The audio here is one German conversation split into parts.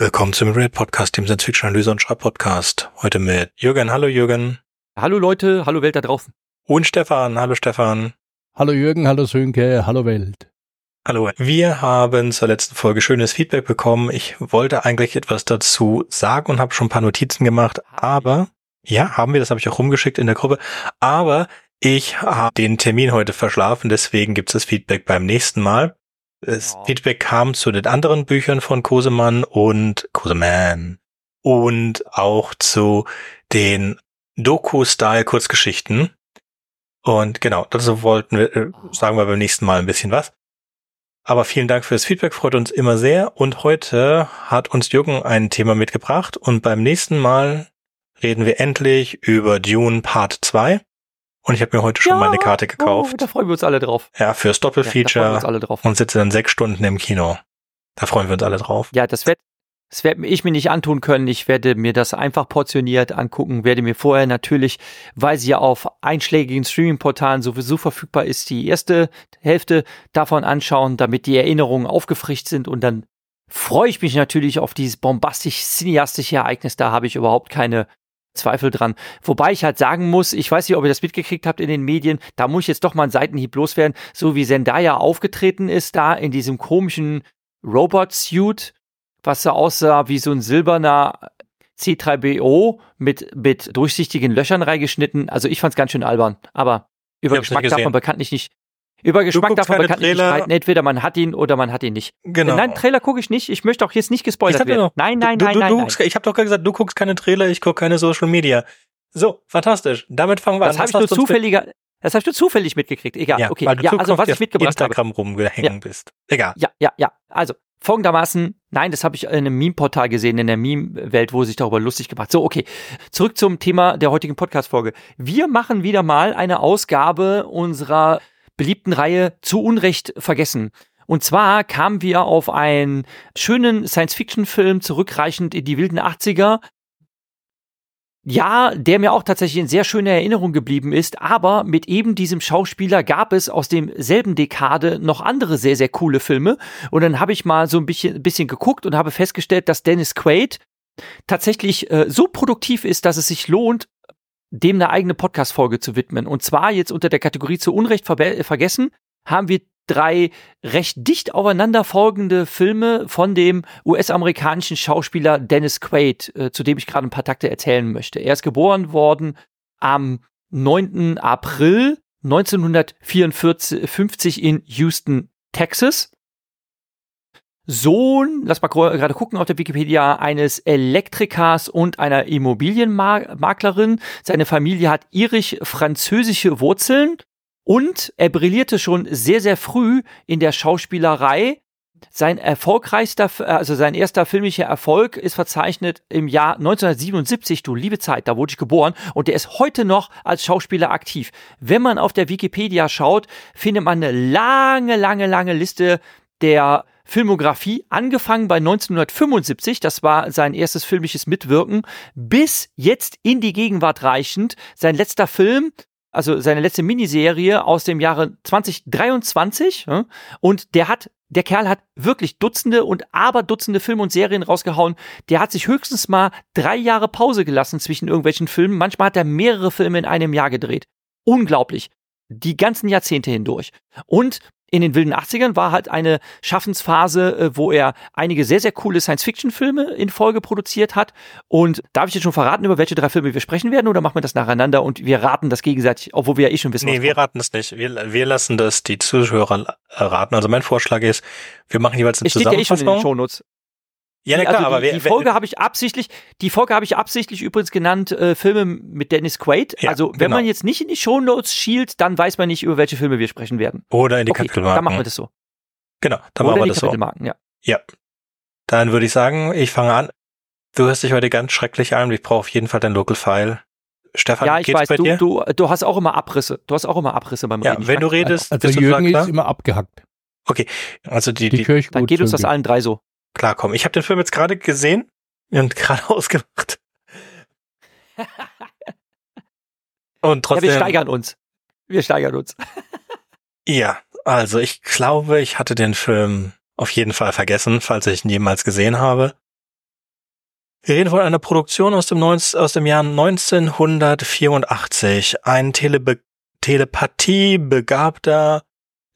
Willkommen zum Red Podcast, dem Science Fiction Analyse und Schreibpodcast. Heute mit Jürgen. Hallo Jürgen. Hallo Leute, hallo Welt da draußen. Und Stefan. Hallo Stefan. Hallo Jürgen, hallo Sönke, hallo Welt. Hallo. Wir haben zur letzten Folge schönes Feedback bekommen. Ich wollte eigentlich etwas dazu sagen und habe schon ein paar Notizen gemacht, aber ja, haben wir, das habe ich auch rumgeschickt in der Gruppe, aber ich habe den Termin heute verschlafen, deswegen gibt es das Feedback beim nächsten Mal. Das oh. Feedback kam zu den anderen Büchern von Kosemann und Koseman und auch zu den Doku-Style-Kurzgeschichten. Und genau, dazu wollten wir, äh, sagen wir beim nächsten Mal ein bisschen was. Aber vielen Dank fürs Feedback, freut uns immer sehr. Und heute hat uns Jürgen ein Thema mitgebracht und beim nächsten Mal reden wir endlich über Dune Part 2. Und ich habe mir heute schon ja, meine Karte gekauft. Oh, da freuen wir uns alle drauf. Ja, fürs Doppelfeature. Ja, da alle drauf. Und sitze dann sechs Stunden im Kino. Da freuen wir uns alle drauf. Ja, das wird, das werde ich mir nicht antun können. Ich werde mir das einfach portioniert angucken, werde mir vorher natürlich, weil sie ja auf einschlägigen Streaming-Portalen sowieso verfügbar ist, die erste Hälfte davon anschauen, damit die Erinnerungen aufgefrischt sind und dann freue ich mich natürlich auf dieses bombastisch-cineastische Ereignis. Da habe ich überhaupt keine Zweifel dran. Wobei ich halt sagen muss, ich weiß nicht, ob ihr das mitgekriegt habt in den Medien, da muss ich jetzt doch mal einen Seitenhieb loswerden, so wie Zendaya aufgetreten ist da in diesem komischen Robot-Suit, was so aussah wie so ein silberner C3BO mit, mit durchsichtigen Löchern reingeschnitten. Also ich fand's ganz schön albern, aber über Geschmack davon bekanntlich nicht. Über Geschmack davon bekanntlich nicht streiten. Entweder man hat ihn oder man hat ihn nicht. Genau. Nein, Trailer gucke ich nicht. Ich möchte auch jetzt nicht gespoilert werden. Noch, nein, nein, du, nein, du, nein, du, nein. Ich habe doch gerade gesagt, du guckst keine Trailer, ich gucke keine Social Media. So, fantastisch. Damit fangen wir das an. Das habe ich nur zufälliger, das ich nur zufällig mitgekriegt. Egal. Ja, okay. Weil du ja, also was ich mitgebracht Instagram habe. rumgehängt ja. bist. Egal. Ja, ja, ja. Also folgendermaßen, nein, das habe ich in einem Meme-Portal gesehen, in der Meme-Welt, wo sich darüber lustig gemacht. So, okay. Zurück zum Thema der heutigen Podcast-Folge. Wir machen wieder mal eine Ausgabe unserer beliebten Reihe zu Unrecht vergessen. Und zwar kamen wir auf einen schönen Science-Fiction-Film zurückreichend in die wilden 80er. Ja, der mir auch tatsächlich in sehr schöner Erinnerung geblieben ist, aber mit eben diesem Schauspieler gab es aus demselben Dekade noch andere sehr, sehr coole Filme. Und dann habe ich mal so ein bisschen, bisschen geguckt und habe festgestellt, dass Dennis Quaid tatsächlich äh, so produktiv ist, dass es sich lohnt, dem eine eigene Podcast-Folge zu widmen. Und zwar jetzt unter der Kategorie zu Unrecht vergessen, haben wir drei recht dicht aufeinander folgende Filme von dem US-amerikanischen Schauspieler Dennis Quaid, äh, zu dem ich gerade ein paar Takte erzählen möchte. Er ist geboren worden am 9. April 1954 in Houston, Texas. Sohn, lass mal gerade gucken auf der Wikipedia, eines Elektrikers und einer Immobilienmaklerin. Seine Familie hat irisch-französische Wurzeln und er brillierte schon sehr, sehr früh in der Schauspielerei. Sein erfolgreichster, also sein erster filmischer Erfolg ist verzeichnet im Jahr 1977, du liebe Zeit, da wurde ich geboren und der ist heute noch als Schauspieler aktiv. Wenn man auf der Wikipedia schaut, findet man eine lange, lange, lange Liste der Filmografie, angefangen bei 1975, das war sein erstes filmisches Mitwirken, bis jetzt in die Gegenwart reichend. Sein letzter Film, also seine letzte Miniserie aus dem Jahre 2023, und der hat der Kerl hat wirklich Dutzende und Aberdutzende Filme und Serien rausgehauen. Der hat sich höchstens mal drei Jahre Pause gelassen zwischen irgendwelchen Filmen. Manchmal hat er mehrere Filme in einem Jahr gedreht. Unglaublich. Die ganzen Jahrzehnte hindurch. Und in den wilden 80ern war halt eine Schaffensphase, äh, wo er einige sehr, sehr coole Science-Fiction-Filme in Folge produziert hat. Und darf ich jetzt schon verraten, über welche drei Filme wir sprechen werden oder machen wir das nacheinander und wir raten das gegenseitig, obwohl wir ja eh schon wissen. Nee, wir raten das nicht. Wir, wir lassen das die Zuhörer raten. Also mein Vorschlag ist, wir machen jeweils eine es Zusammenfassung. Steht ja eh schon in den Shownotes. Ja, na klar, also die, aber wer, die Folge habe ich absichtlich, die Folge habe ich absichtlich übrigens genannt äh, Filme mit Dennis Quaid. Ja, also wenn genau. man jetzt nicht in die Shownotes schielt, dann weiß man nicht über welche Filme wir sprechen werden. Oder in die okay, Kapitelmarken. Dann machen wir das so. Genau, dann Oder machen wir das so. Ja. ja. Dann würde ich sagen, ich fange an. Du hörst dich heute ganz schrecklich an. Ich brauche auf jeden Fall dein Local File. Stefan, ja, ich weiß, du, du, du hast auch immer Abrisse. Du hast auch immer Abrisse beim ja, Reden. Wenn du redest, also Jürgen ist immer abgehackt. Okay, also die, die, die dann geht uns das allen drei so klarkommen. Ich habe den Film jetzt gerade gesehen und gerade ausgemacht. und trotzdem. Ja, wir steigern uns. Wir steigern uns. ja, also ich glaube, ich hatte den Film auf jeden Fall vergessen, falls ich ihn jemals gesehen habe. Wir reden von einer Produktion aus dem, 19, aus dem Jahr 1984. Ein Telebe Telepathie-begabter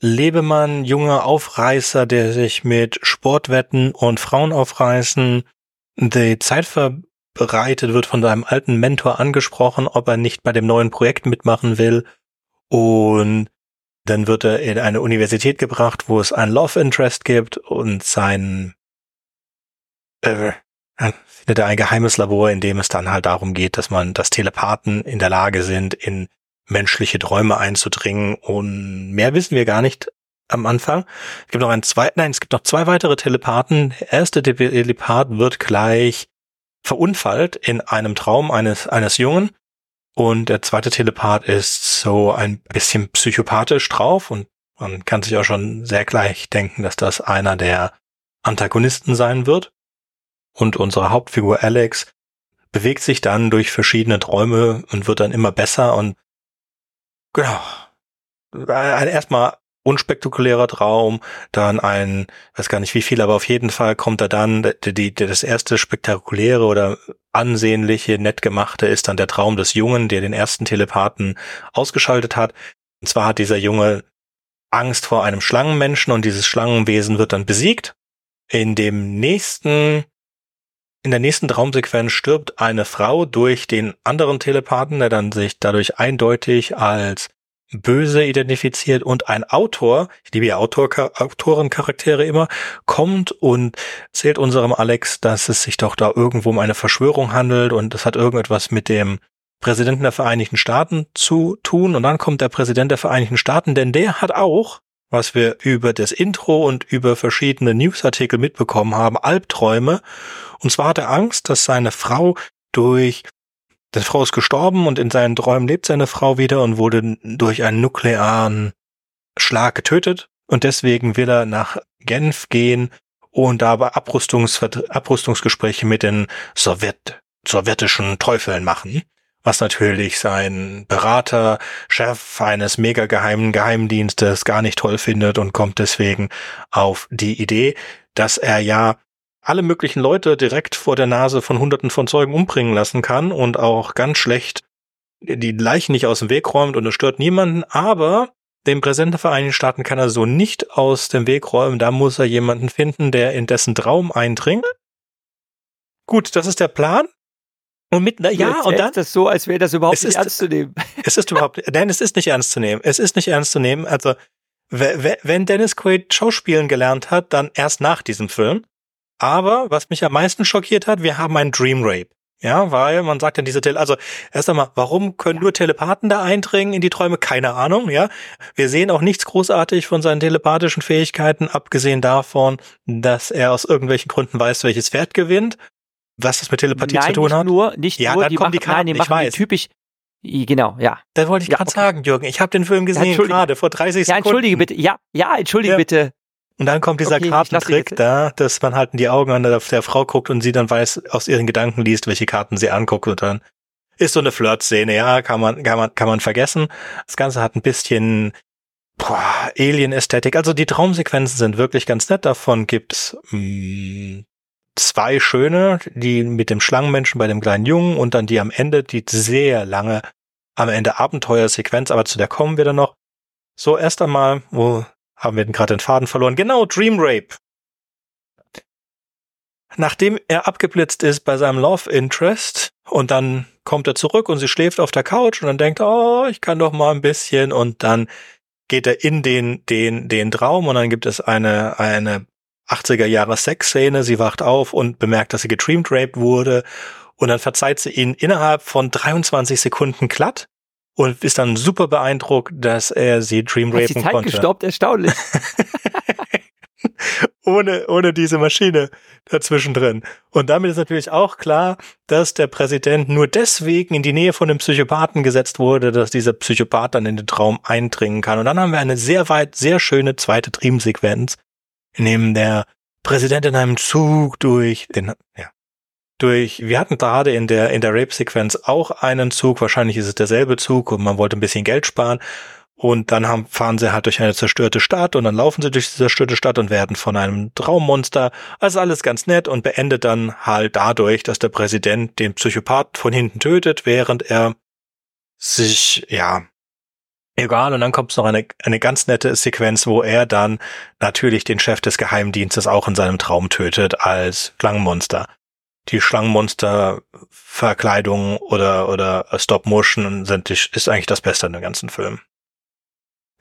Lebemann, junger Aufreißer, der sich mit Sportwetten und Frauenaufreißen die Zeit verbreitet, wird von seinem alten Mentor angesprochen, ob er nicht bei dem neuen Projekt mitmachen will. Und dann wird er in eine Universität gebracht, wo es ein Love Interest gibt und sein äh, findet er ein geheimes Labor, in dem es dann halt darum geht, dass man, dass Telepathen in der Lage sind, in menschliche Träume einzudringen und mehr wissen wir gar nicht am Anfang. Es gibt noch einen zweiten, nein, es gibt noch zwei weitere Telepathen. Der erste Telepath wird gleich verunfallt in einem Traum eines, eines Jungen und der zweite Telepath ist so ein bisschen psychopathisch drauf und man kann sich auch schon sehr gleich denken, dass das einer der Antagonisten sein wird. Und unsere Hauptfigur Alex bewegt sich dann durch verschiedene Träume und wird dann immer besser und genau. Erstmal unspektakulärer Traum, dann ein, weiß gar nicht wie viel, aber auf jeden Fall kommt da dann die, die, das erste spektakuläre oder ansehnliche, nett gemachte ist dann der Traum des Jungen, der den ersten Telepathen ausgeschaltet hat. Und zwar hat dieser Junge Angst vor einem Schlangenmenschen und dieses Schlangenwesen wird dann besiegt. In dem nächsten, in der nächsten Traumsequenz stirbt eine Frau durch den anderen Telepathen, der dann sich dadurch eindeutig als böse identifiziert. Und ein Autor, ich liebe ja Autor, Autorencharaktere immer, kommt und erzählt unserem Alex, dass es sich doch da irgendwo um eine Verschwörung handelt und es hat irgendetwas mit dem Präsidenten der Vereinigten Staaten zu tun. Und dann kommt der Präsident der Vereinigten Staaten, denn der hat auch, was wir über das Intro und über verschiedene Newsartikel mitbekommen haben, Albträume und zwar hat er Angst, dass seine Frau durch Deine Frau ist gestorben und in seinen Träumen lebt seine Frau wieder und wurde durch einen nuklearen Schlag getötet. Und deswegen will er nach Genf gehen und dabei Abrüstungs Abrüstungsgespräche mit den Sowjet sowjetischen Teufeln machen. Was natürlich sein Berater, Chef eines mega geheimen Geheimdienstes gar nicht toll findet und kommt deswegen auf die Idee, dass er ja alle möglichen Leute direkt vor der Nase von Hunderten von Zeugen umbringen lassen kann und auch ganz schlecht die Leichen nicht aus dem Weg räumt und es stört niemanden, aber den Präsidenten der Vereinigten Staaten kann er so nicht aus dem Weg räumen. Da muss er jemanden finden, der in dessen Traum eindringt. Gut, das ist der Plan. Und mit, na, ja, und dann. das so, als wäre das überhaupt nicht ist, ernst zu nehmen. Es ist überhaupt, nein, es ist nicht ernst zu nehmen. Es ist nicht ernst zu nehmen. Also, wenn Dennis Quaid Schauspielen gelernt hat, dann erst nach diesem Film. Aber was mich am meisten schockiert hat, wir haben einen Dream Rape. Ja, weil man sagt ja diese Tele also erst einmal, warum können nur Telepathen da eindringen in die Träume? Keine Ahnung, ja. Wir sehen auch nichts großartig von seinen telepathischen Fähigkeiten, abgesehen davon, dass er aus irgendwelchen Gründen weiß, welches Pferd gewinnt. Was das mit Telepathie nein, zu tun nicht hat? Nur, nicht ja, nur, dann die kommen machen, die Karten, nein, die ich machen weiß. die typisch, genau, ja. Da wollte ich Ja, gerade okay. sagen, Jürgen, ich habe den Film gesehen Entschuldigung. gerade vor 30 Ja, Sekunden. entschuldige bitte, ja, ja, entschuldige Ja. bitte. Und dann kommt dieser Okay, ich Kartentrick da, dass man halt in die Augen an der, der Frau guckt und sie dann weiß, aus ihren Gedanken liest, welche Karten sie anguckt und dann ist so eine Flirt-Szene, ja, kann man, kann man, kann man vergessen. Das Ganze hat ein bisschen Alien-Ästhetik. Also die Traumsequenzen sind wirklich ganz nett. Davon gibt's mh, zwei schöne, die mit dem Schlangenmenschen bei dem kleinen Jungen und dann die am Ende, die sehr lange am Ende Abenteuersequenz, aber zu der kommen wir dann noch. So, erst einmal, wo haben wir denn gerade den Faden verloren? Genau, Dream Rape. Nachdem er abgeblitzt ist bei seinem Love Interest und dann kommt er zurück und sie schläft auf der Couch und dann denkt, oh, ich kann doch mal ein bisschen und dann geht er in den, den, den Traum und dann gibt es eine, eine 80er Jahre Sexszene. Sie wacht auf und bemerkt, dass sie gedreamed raped wurde und dann verzeiht sie ihn innerhalb von 23 Sekunden glatt und ist dann super beeindruckt, dass er sie dream Hat die Zeit konnte gestoppt, erstaunlich. ohne, ohne diese Maschine dazwischen drin. Und damit ist natürlich auch klar, dass der Präsident nur deswegen in die Nähe von einem Psychopathen gesetzt wurde, dass dieser Psychopath dann in den Traum eindringen kann. Und dann haben wir eine sehr weit, sehr schöne zweite Dreamsequenz, in dem der Präsident in einem Zug durch den, ja, durch, wir hatten gerade in der, in der Rape-Sequenz auch einen Zug, wahrscheinlich ist es derselbe Zug und man wollte ein bisschen Geld sparen. Und dann haben, fahren sie halt durch eine zerstörte Stadt und dann laufen sie durch die zerstörte Stadt und werden von einem Traummonster. Also alles ganz nett und beendet dann halt dadurch, dass der Präsident den Psychopath von hinten tötet, während er sich, ja, egal. Und dann kommt noch eine, eine ganz nette Sequenz, wo er dann natürlich den Chef des Geheimdienstes auch in seinem Traum tötet als Schlangenmonster. Die Schlangenmonster-Verkleidung oder, oder Stop-Motion sind, ist eigentlich das Beste in dem ganzen Film.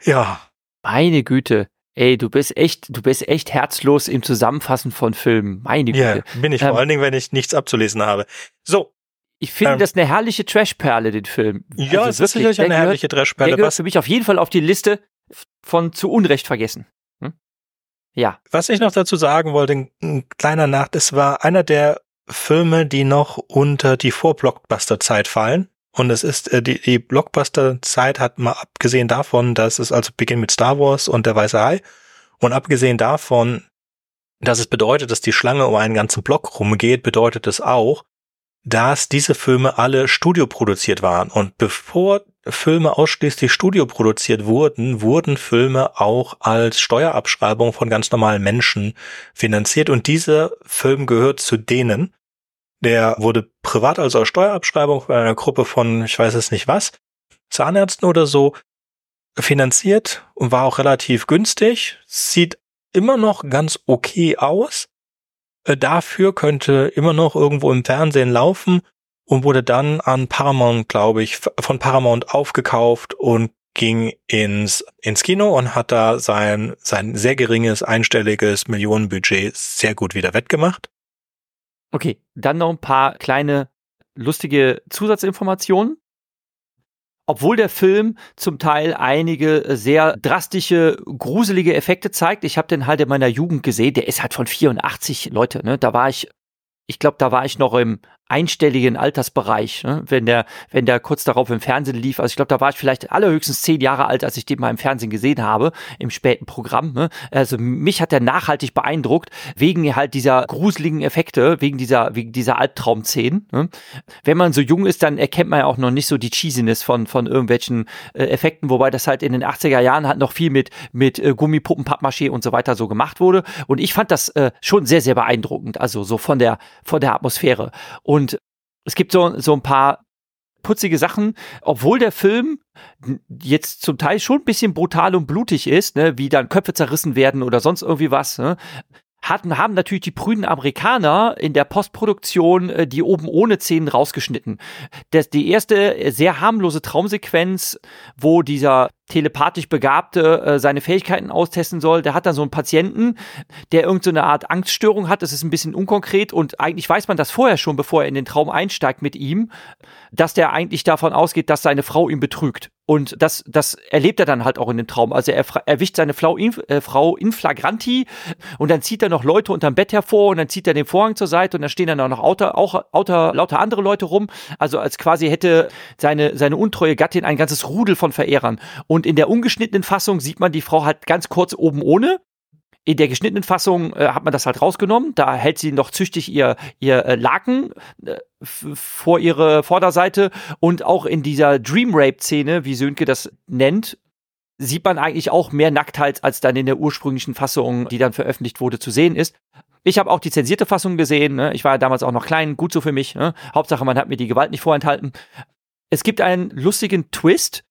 Ja. Meine Güte. Ey, du bist echt, du bist echt herzlos im Zusammenfassen von Filmen. Meine Güte. Ja, bin ich ähm, vor allen Dingen, wenn ich nichts abzulesen habe. So. Ich finde ähm, das eine herrliche Trashperle, den Film. Ja, also es ist sicherlich eine herrliche Trashperle. Der gehört für mich auf jeden Fall auf die Liste von zu Unrecht vergessen. Hm? Ja. Was ich noch dazu sagen wollte, ein kleiner Nacht, es war einer der Filme, die noch unter die Vor-Blockbuster-Zeit fallen. Und es ist, äh, die, die Blockbuster-Zeit hat mal abgesehen davon, dass es also beginnt mit Star Wars und der Weiße Hai. Und abgesehen davon, dass es bedeutet, dass die Schlange um einen ganzen Block rumgeht, bedeutet es auch, dass diese Filme alle studioproduziert waren. Und bevor Filme ausschließlich studioproduziert wurden, wurden Filme auch als Steuerabschreibung von ganz normalen Menschen finanziert. Und dieser Film gehört zu denen, der wurde privat also als Steuerabschreibung bei einer Gruppe von, ich weiß es nicht was, Zahnärzten oder so, finanziert und war auch relativ günstig. Sieht immer noch ganz okay aus. Äh, dafür könnte immer noch irgendwo im Fernsehen laufen und wurde dann an Paramount, glaube ich, von Paramount aufgekauft und ging ins, ins Kino und hat da sein, sein sehr geringes einstelliges Millionenbudget sehr gut wieder wettgemacht. Okay, dann noch ein paar kleine lustige Zusatzinformationen. Obwohl der Film zum Teil einige sehr drastische, gruselige Effekte zeigt, ich habe den halt in meiner Jugend gesehen, der ist halt von 84 Leute, ne? Da war ich, ich glaube, da war ich noch im einstelligen Altersbereich, ne? wenn der, wenn der kurz darauf im Fernsehen lief. Also ich glaube, da war ich vielleicht allerhöchstens zehn Jahre alt, als ich den mal im Fernsehen gesehen habe, im späten Programm. Ne? Also mich hat der nachhaltig beeindruckt, wegen halt dieser gruseligen Effekte, wegen dieser, wegen dieser Albtraumszenen. Ne? Wenn man so jung ist, dann erkennt man ja auch noch nicht so die Cheesiness von, von irgendwelchen äh, Effekten, wobei das halt in den 80er Jahren halt noch viel mit, mit äh, Gummipuppen, Pappmaché und so weiter so gemacht wurde. Und ich fand das äh, schon sehr, sehr beeindruckend, also so von der, von der Atmosphäre. Und es gibt so, so ein paar putzige Sachen, obwohl der Film jetzt zum Teil schon ein bisschen brutal und blutig ist, ne, wie dann Köpfe zerrissen werden oder sonst irgendwie was, ne, hatten, haben natürlich die prüden Amerikaner in der Postproduktion äh, die oben ohne Szenen rausgeschnitten. Das, die erste äh, sehr harmlose Traumsequenz, wo dieser telepathisch Begabte äh, seine Fähigkeiten austesten soll. Der hat dann so einen Patienten, der irgendeine so Art Angststörung hat. Das ist ein bisschen unkonkret und eigentlich weiß man das vorher schon, bevor er in den Traum einsteigt mit ihm, dass der eigentlich davon ausgeht, dass seine Frau ihn betrügt. Und das, das erlebt er dann halt auch in dem Traum. Also er erwischt seine Frau in, äh, Frau in flagranti und dann zieht er noch Leute unterm Bett hervor und dann zieht er den Vorhang zur Seite und dann stehen dann auch noch Auto, auch, Auto, lauter andere Leute rum. Also als quasi hätte seine, seine untreue Gattin ein ganzes Rudel von Verehrern. Und und in der ungeschnittenen Fassung sieht man die Frau halt ganz kurz oben ohne. In der geschnittenen Fassung äh, hat man das halt rausgenommen. Da hält sie noch züchtig ihr, ihr äh, Laken äh, vor ihre Vorderseite. Und auch in dieser Dream Rape-Szene, wie Sönke das nennt, sieht man eigentlich auch mehr Nacktheit, als dann in der ursprünglichen Fassung, die dann veröffentlicht wurde, zu sehen ist. Ich habe auch die zensierte Fassung gesehen. Ne? Ich war ja damals auch noch klein, gut so für mich. Ne? Hauptsache, man hat mir die Gewalt nicht vorenthalten. Es gibt einen lustigen Twist,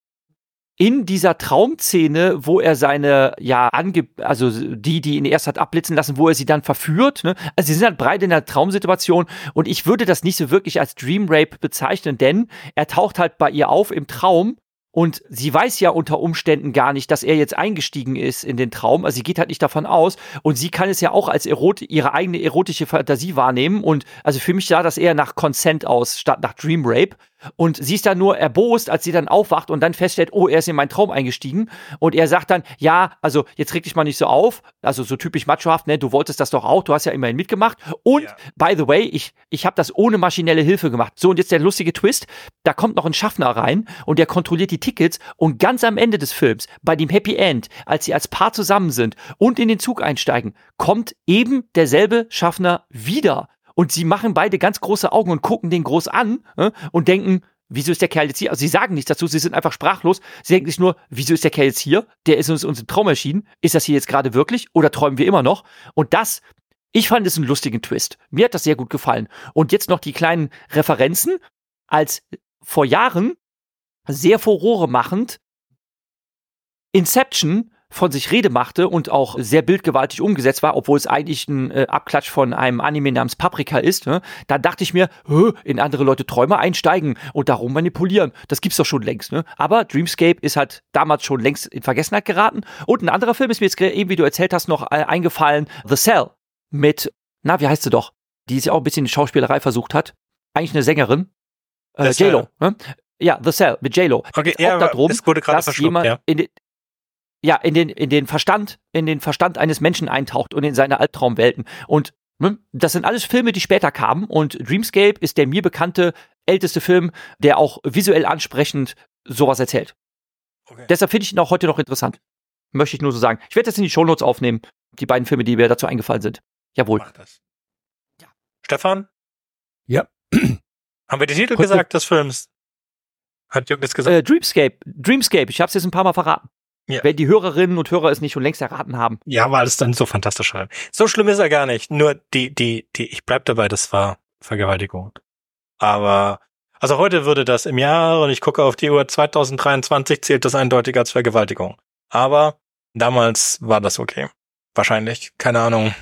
in dieser Traumszene, wo er seine, ja, ange also die, die ihn erst hat abblitzen lassen, wo er sie dann verführt. Ne? Also sie sind halt beide in einer Traumsituation und ich würde das nicht so wirklich als Dream Rape bezeichnen, denn er taucht halt bei ihr auf im Traum und sie weiß ja unter Umständen gar nicht, dass er jetzt eingestiegen ist in den Traum. Also sie geht halt nicht davon aus. Und sie kann es ja auch als Erot ihre eigene erotische Fantasie wahrnehmen. Und also für mich sah das eher nach Consent aus, statt nach Dream Rape. Und sie ist dann nur erbost, als sie dann aufwacht und dann feststellt, oh, er ist in meinen Traum eingestiegen. Und er sagt dann, ja, also jetzt reg dich mal nicht so auf. Also so typisch machohaft, ne? Du wolltest das doch auch, du hast ja immerhin mitgemacht. Und ja. by the way, ich, ich habe das ohne maschinelle Hilfe gemacht. So, und jetzt der lustige Twist, da kommt noch ein Schaffner rein und der kontrolliert die Tickets und ganz am Ende des Films, bei dem Happy End, als sie als Paar zusammen sind und in den Zug einsteigen, kommt eben derselbe Schaffner wieder und sie machen beide ganz große Augen und gucken den groß an äh, und denken, wieso ist der Kerl jetzt hier? Also sie sagen nichts dazu, sie sind einfach sprachlos. Sie denken sich nur, wieso ist der Kerl jetzt hier? Der ist uns, uns im Traum erschienen. Ist das hier jetzt gerade wirklich oder träumen wir immer noch? Und das, ich fand es einen lustigen Twist. Mir hat das sehr gut gefallen. Und jetzt noch die kleinen Referenzen, als vor Jahren sehr Furore machend Inception von sich Rede machte und auch sehr bildgewaltig umgesetzt war, obwohl es eigentlich ein äh, Abklatsch von einem Anime namens Paprika ist, ne? da dachte ich mir, in andere Leute Träume einsteigen und darum manipulieren. Das gibt's doch schon längst. Ne? Aber Dreamscape ist halt damals schon längst in Vergessenheit geraten. Und ein anderer Film ist mir jetzt eben, wie du erzählt hast, noch äh, eingefallen, The Cell mit, na, wie heißt sie doch? Die sich auch ein bisschen in Schauspielerei versucht hat. Eigentlich eine Sängerin. Äh, J-Lo. Ne? Ja, The Cell mit J-Lo. Okay, ja, darum, es wurde gerade jemand ja. in, ja, in den, in den Verstand, in den Verstand eines Menschen eintaucht und in seine Albtraumwelten. Und ne, das sind alles Filme, die später kamen und Dreamscape ist der mir bekannte älteste Film, der auch visuell ansprechend sowas erzählt. Okay. Deshalb finde ich ihn auch heute noch interessant. Möchte ich nur so sagen. Ich werde das in die Shownotes aufnehmen, die beiden Filme, die mir dazu eingefallen sind. Jawohl. Mach das. Ja. Stefan? Ja. Haben wir den Titel heute gesagt des Films? Hat Jürgen das gesagt? Äh, Dreamscape. Dreamscape. Ich habe es jetzt ein paar Mal verraten. Ja. Wenn die Hörerinnen und Hörer es nicht schon längst erraten haben. Ja, weil es dann so fantastisch war. So schlimm ist er gar nicht. Nur die, die, die, ich bleib dabei, das war Vergewaltigung. Aber, also heute würde das im Jahr, und ich gucke auf die Uhr 2023, zählt das eindeutig als Vergewaltigung. Aber damals war das okay. Wahrscheinlich. Keine Ahnung.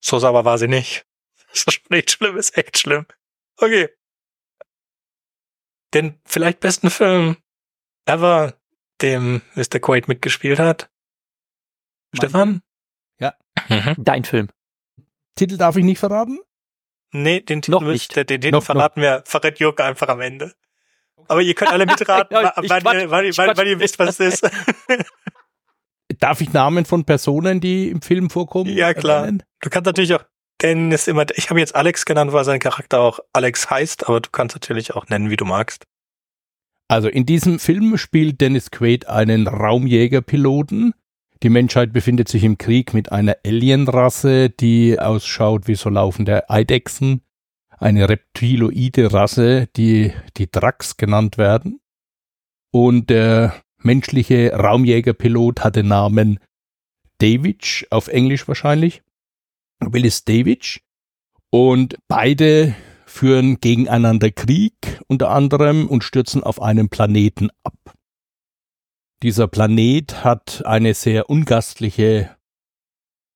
So sauber war sie nicht. Das ist schon echt schlimm, ist echt schlimm. Okay. Den vielleicht besten Film ever dem Mr. Quaid mitgespielt hat. Mein Stefan? Ja. Mhm. Dein Film. Titel darf ich nicht verraten? Nee, den Titel müsst, den, den noch, verraten noch. wir, verrät Jürgen einfach am Ende. Aber ihr könnt alle mitraten, weil, ihr, weil, weil, weil ihr wisst, was es ist. Darf ich Namen von Personen, die im Film vorkommen? Ja, klar. Erwähnen? Du kannst natürlich auch, Dennis immer, ich habe jetzt Alex genannt, weil sein Charakter auch Alex heißt, aber du kannst natürlich auch nennen, wie du magst. Also in diesem Film spielt Dennis Quaid einen Raumjägerpiloten. Die Menschheit befindet sich im Krieg mit einer Alienrasse, die ausschaut wie so laufende Eidechsen. Eine reptiloide Rasse, die die Drax genannt werden. Und der menschliche Raumjägerpilot hat den Namen Davidge, auf Englisch wahrscheinlich. Willis Davidge. Und beide führen gegeneinander Krieg unter anderem und stürzen auf einem Planeten ab. Dieser Planet hat eine sehr ungastliche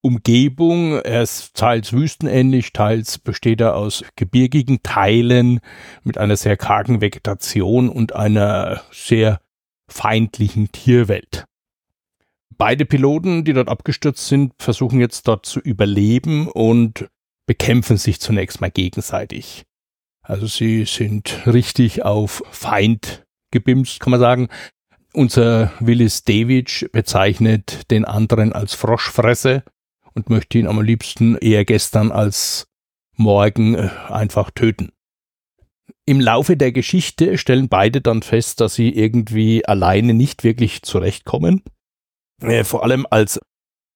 Umgebung. Er ist teils wüstenähnlich, teils besteht er aus gebirgigen Teilen mit einer sehr kargen Vegetation und einer sehr feindlichen Tierwelt. Beide Piloten, die dort abgestürzt sind, versuchen jetzt dort zu überleben und bekämpfen sich zunächst mal gegenseitig. Also sie sind richtig auf Feind gebimst, kann man sagen. Unser Willis Davidge bezeichnet den anderen als Froschfresse und möchte ihn am liebsten eher gestern als morgen äh, einfach töten. Im Laufe der Geschichte stellen beide dann fest, dass sie irgendwie alleine nicht wirklich zurechtkommen. Äh, vor allem als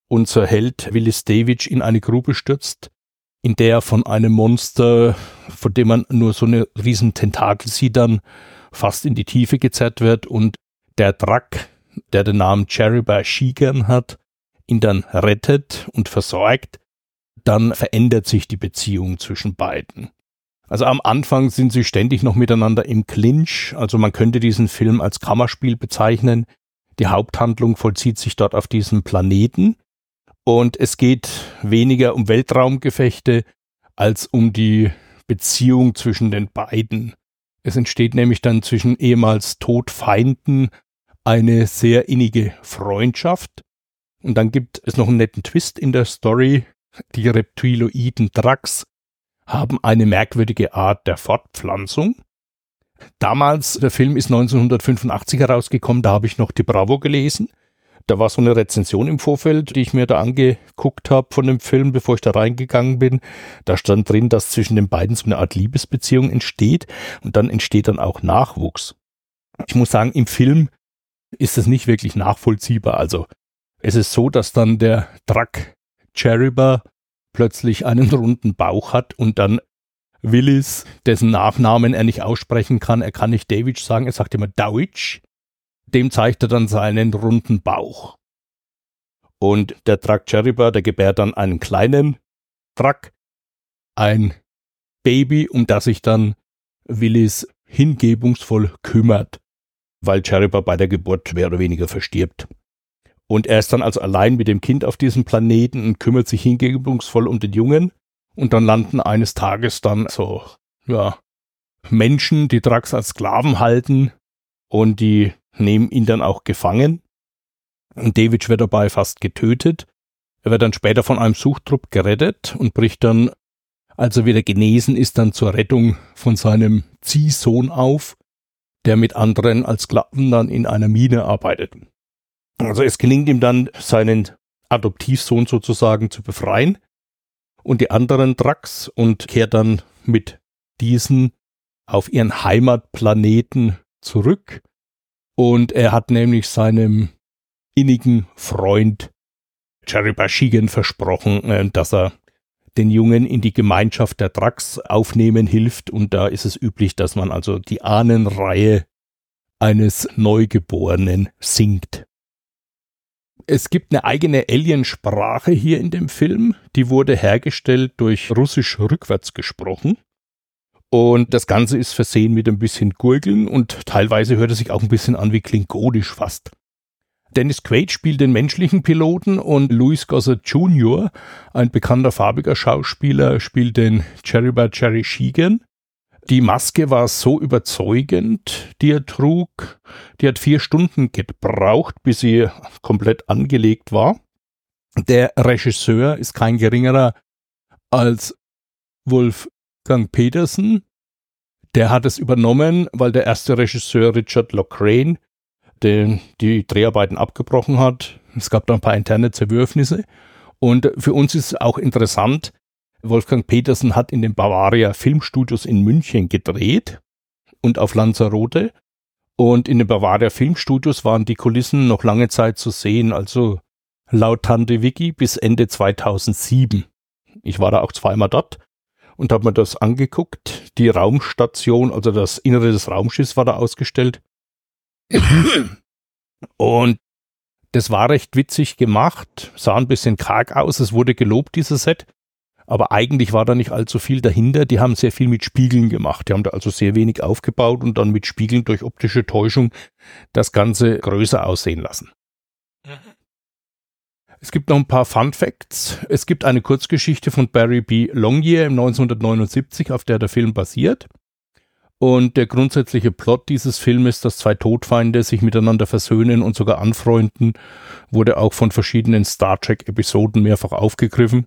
unser Held Willis Davidge in eine Grube stürzt, in der von einem Monster, von dem man nur so eine riesen Tentakel sieht, dann fast in die Tiefe gezerrt wird und der Drack, der den Namen Cherubah Shigan hat, ihn dann rettet und versorgt, dann verändert sich die Beziehung zwischen beiden. Also am Anfang sind sie ständig noch miteinander im Clinch, also man könnte diesen Film als Kammerspiel bezeichnen. Die Haupthandlung vollzieht sich dort auf diesem Planeten und es geht weniger um Weltraumgefechte als um die Beziehung zwischen den beiden. Es entsteht nämlich dann zwischen ehemals Todfeinden eine sehr innige Freundschaft. Und dann gibt es noch einen netten Twist in der Story. Die Reptiloiden Drax haben eine merkwürdige Art der Fortpflanzung. Damals, der Film ist 1985 herausgekommen, da habe ich noch die Bravo gelesen. Da war so eine Rezension im Vorfeld, die ich mir da angeguckt habe von dem Film, bevor ich da reingegangen bin. Da stand drin, dass zwischen den beiden so eine Art Liebesbeziehung entsteht und dann entsteht dann auch Nachwuchs. Ich muss sagen, im Film ist es nicht wirklich nachvollziehbar. Also es ist so, dass dann der Drack Cherubah plötzlich einen runden Bauch hat und dann Willis, dessen Nachnamen er nicht aussprechen kann. Er kann nicht David sagen, er sagt immer Dowitch. Dem zeigt er dann seinen runden Bauch. Und der Truck Cherryber, der gebärt dann einen kleinen Truck, ein Baby, um das sich dann Willis hingebungsvoll kümmert, weil Cherryber bei der Geburt mehr oder weniger verstirbt. Und er ist dann also allein mit dem Kind auf diesem Planeten und kümmert sich hingebungsvoll um den Jungen. Und dann landen eines Tages dann so, ja, Menschen, die Drax als Sklaven halten und die nehmen ihn dann auch gefangen. David wird dabei fast getötet. Er wird dann später von einem Suchtrupp gerettet und bricht dann, als er wieder genesen ist, dann zur Rettung von seinem Ziehsohn auf, der mit anderen als Sklaven dann in einer Mine arbeitet. Also es gelingt ihm dann, seinen Adoptivsohn sozusagen zu befreien und die anderen Drax und kehrt dann mit diesen auf ihren Heimatplaneten zurück. Und er hat nämlich seinem innigen Freund Jerry Bashigan versprochen, äh, dass er den Jungen in die Gemeinschaft der Drax aufnehmen hilft. Und da ist es üblich, dass man also die Ahnenreihe eines Neugeborenen singt. Es gibt eine eigene Aliensprache hier in dem Film, die wurde hergestellt durch Russisch rückwärts gesprochen. Und das Ganze ist versehen mit ein bisschen Gurgeln und teilweise hört es sich auch ein bisschen an wie klingonisch fast. Dennis Quaid spielt den menschlichen Piloten und Louis Gossett Jr., ein bekannter farbiger Schauspieler, spielt den Cherryber Cherry Sheegan. Die Maske war so überzeugend, die er trug. Die hat vier Stunden gebraucht, bis sie komplett angelegt war. Der Regisseur ist kein geringerer als Wolfgang Petersen. Der hat es übernommen, weil der erste Regisseur Richard Lockrane den, die Dreharbeiten abgebrochen hat. Es gab da ein paar interne Zerwürfnisse. Und für uns ist auch interessant, Wolfgang Petersen hat in den Bavaria Filmstudios in München gedreht und auf Lanzarote. Und in den Bavaria Filmstudios waren die Kulissen noch lange Zeit zu sehen, also laut Tante Vicky bis Ende 2007. Ich war da auch zweimal dort und habe mir das angeguckt. Die Raumstation, also das Innere des Raumschiffs war da ausgestellt. und das war recht witzig gemacht, sah ein bisschen karg aus, es wurde gelobt, dieses Set. Aber eigentlich war da nicht allzu viel dahinter. Die haben sehr viel mit Spiegeln gemacht. Die haben da also sehr wenig aufgebaut und dann mit Spiegeln durch optische Täuschung das Ganze größer aussehen lassen. Mhm. Es gibt noch ein paar Fun Facts. Es gibt eine Kurzgeschichte von Barry B. Longyear im 1979, auf der der Film basiert. Und der grundsätzliche Plot dieses Filmes, dass zwei Todfeinde sich miteinander versöhnen und sogar anfreunden, wurde auch von verschiedenen Star Trek-Episoden mehrfach aufgegriffen.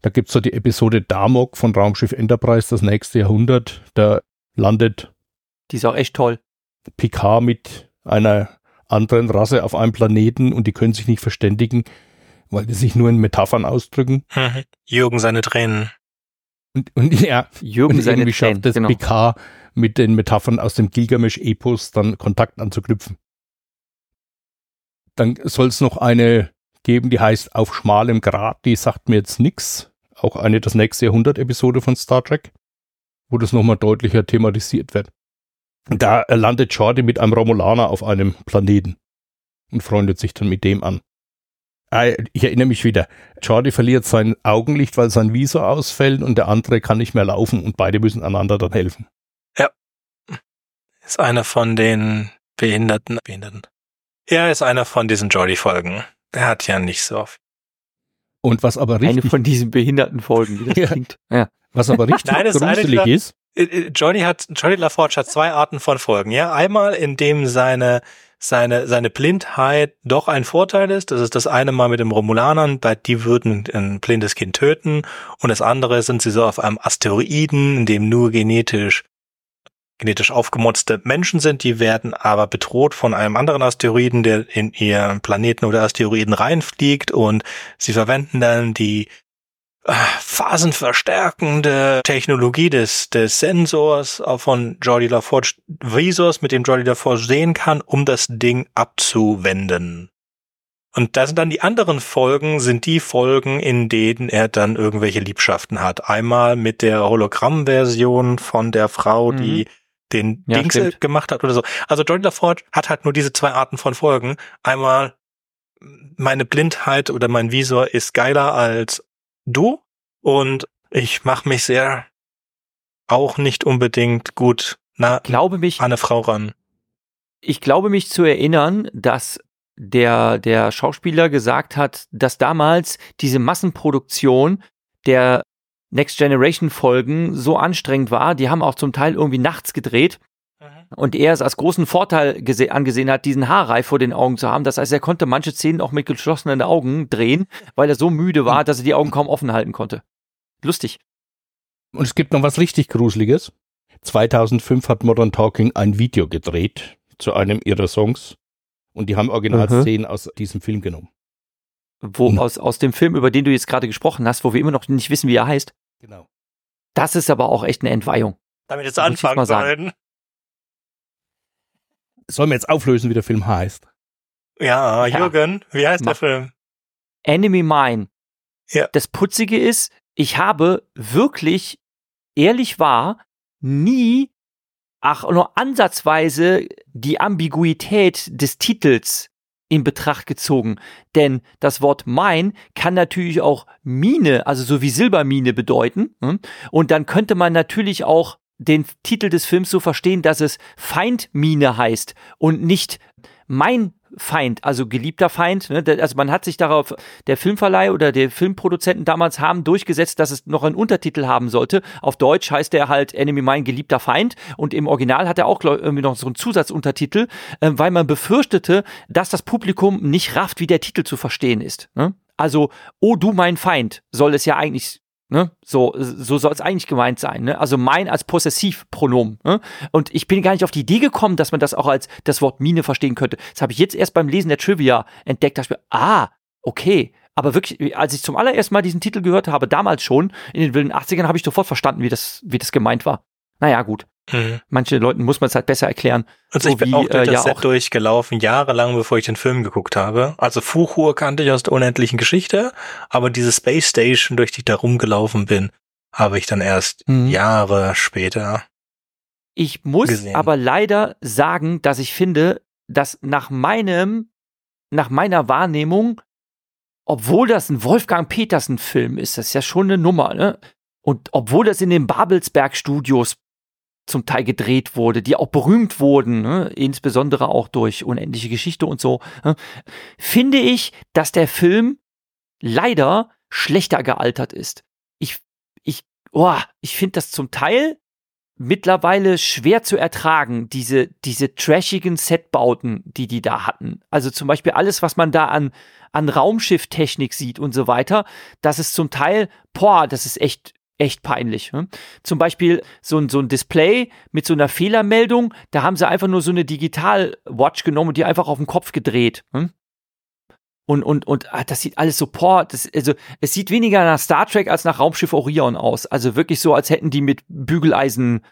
Da gibt's so die Episode Damok von Raumschiff Enterprise, das nächste Jahrhundert. Da landet. Die ist auch echt toll. Picard mit einer anderen Rasse auf einem Planeten und die können sich nicht verständigen, weil die sich nur in Metaphern ausdrücken. Mhm. Jürgen seine Tränen. Und, und ja, Jürgen und irgendwie Tränen, schafft es genau. Picard mit den Metaphern aus dem Gilgamesch-Epos dann Kontakt anzuknüpfen. Dann soll es noch eine geben, die heißt Auf schmalem Grat, die sagt mir jetzt nix. Auch eine das nächste Jahrhundert-Episode von Star Trek, wo das nochmal deutlicher thematisiert wird. Da landet Jordi mit einem Romulaner auf einem Planeten und freundet sich dann mit dem an. Ah, ich erinnere mich wieder. Jordi verliert sein Augenlicht, weil sein Visor ausfällt und der andere kann nicht mehr laufen und beide müssen einander dann helfen. Ja. Ist einer von den Behinderten. Behinderten. Ja, ist einer von diesen Jordi-Folgen. Er hat ja nicht so oft. Und was aber richtig. Eine von diesen behinderten Folgen, wie das ja. klingt. Ja. Was aber richtig Nein, gruselig ist. Äh, äh, Johnny hat, Johnny LaForge hat zwei Arten von Folgen, ja. Einmal, in dem seine, seine, seine Blindheit doch ein Vorteil ist. Das ist das eine Mal mit dem Romulanern, bei die würden ein blindes Kind töten. Und das andere sind sie so auf einem Asteroiden, in dem nur genetisch genetisch aufgemotzte Menschen sind, die werden aber bedroht von einem anderen Asteroiden, der in ihren Planeten oder Asteroiden reinfliegt und sie verwenden dann die phasenverstärkende Technologie des, des Sensors von Jordi LaForge, Visors, mit dem Jordi LaForge sehen kann, um das Ding abzuwenden. Und da sind dann die anderen Folgen, sind die Folgen, in denen er dann irgendwelche Liebschaften hat. Einmal mit der Hologramm-Version von der Frau, mhm. die den ja, Dings stimmt. gemacht hat oder so. Also Jordan LaForge hat halt nur diese zwei Arten von Folgen. Einmal meine Blindheit oder mein Visor ist geiler als du und ich mache mich sehr auch nicht unbedingt gut na, glaube mich, an eine Frau ran. Ich glaube mich zu erinnern, dass der, der Schauspieler gesagt hat, dass damals diese Massenproduktion der Next Generation Folgen so anstrengend war. Die haben auch zum Teil irgendwie nachts gedreht. Mhm. Und er es als großen Vorteil angesehen hat, diesen Haarreif vor den Augen zu haben. Das heißt, er konnte manche Szenen auch mit geschlossenen Augen drehen, weil er so müde war, dass er die Augen kaum offen halten konnte. Lustig. Und es gibt noch was richtig Gruseliges. 2005 hat Modern Talking ein Video gedreht zu einem ihrer Songs und die haben Originalszenen mhm. aus diesem Film genommen. Wo, aus, aus dem Film, über den du jetzt gerade gesprochen hast, wo wir immer noch nicht wissen, wie er heißt. Genau. Das ist aber auch echt eine Entweihung. Damit jetzt anfangen sollen. Sollen wir jetzt auflösen, wie der Film heißt? Ja, ja. Jürgen, wie heißt Mach. der Film? Enemy Mine. Ja. Das Putzige ist, ich habe wirklich ehrlich wahr nie, ach, nur ansatzweise die Ambiguität des Titels in Betracht gezogen. Denn das Wort Mine kann natürlich auch Mine, also so wie Silbermine bedeuten. Hm? Und dann könnte man natürlich auch den Titel des Films so verstehen, dass es Feindmine heißt und nicht mein Feind, also geliebter Feind. Ne? Also man hat sich darauf, der Filmverleih oder der Filmproduzenten damals haben durchgesetzt, dass es noch einen Untertitel haben sollte. Auf Deutsch heißt der halt Enemy Mine, geliebter Feind. Und im Original hat er auch irgendwie noch so einen Zusatzuntertitel, äh, weil man befürchtete, dass das Publikum nicht rafft, wie der Titel zu verstehen ist. Ne? Also, oh du mein Feind, soll es ja eigentlich Ne? So, so soll es eigentlich gemeint sein. Ne? Also mein als Possessivpronomen. Ne? Und ich bin gar nicht auf die Idee gekommen, dass man das auch als das Wort Mine verstehen könnte. Das habe ich jetzt erst beim Lesen der Trivia entdeckt. Da ich mir, ah, okay. Aber wirklich, als ich zum allerersten Mal diesen Titel gehört habe, damals schon, in den wilden 80ern, habe ich sofort verstanden, wie das, wie das gemeint war. Naja, gut. Mhm. Manche Leuten muss man es halt besser erklären. Also so ich bin wie, auch durch äh, das ja, Set durchgelaufen, jahrelang, bevor ich den Film geguckt habe. Also Fuchur kannte ich aus der unendlichen Geschichte, aber diese Space Station, durch die ich da rumgelaufen bin, habe ich dann erst mhm. Jahre später. Ich muss gesehen. aber leider sagen, dass ich finde, dass nach meinem, nach meiner Wahrnehmung, obwohl das ein Wolfgang Petersen Film ist, das ist ja schon eine Nummer, ne? Und obwohl das in den Babelsberg Studios zum Teil gedreht wurde, die auch berühmt wurden, ne? insbesondere auch durch unendliche Geschichte und so, ne? finde ich, dass der Film leider schlechter gealtert ist. Ich, ich, oh, ich finde das zum Teil mittlerweile schwer zu ertragen, diese, diese trashigen Setbauten, die die da hatten. Also zum Beispiel alles, was man da an, an Raumschifftechnik sieht und so weiter, das ist zum Teil, boah, das ist echt echt peinlich. Ne? Zum Beispiel so ein, so ein Display mit so einer Fehlermeldung, da haben sie einfach nur so eine Digital-Watch genommen und die einfach auf den Kopf gedreht. Ne? Und, und, und ah, das sieht alles so, boah, das, also es sieht weniger nach Star Trek als nach Raumschiff Orion aus. Also wirklich so, als hätten die mit Bügeleisen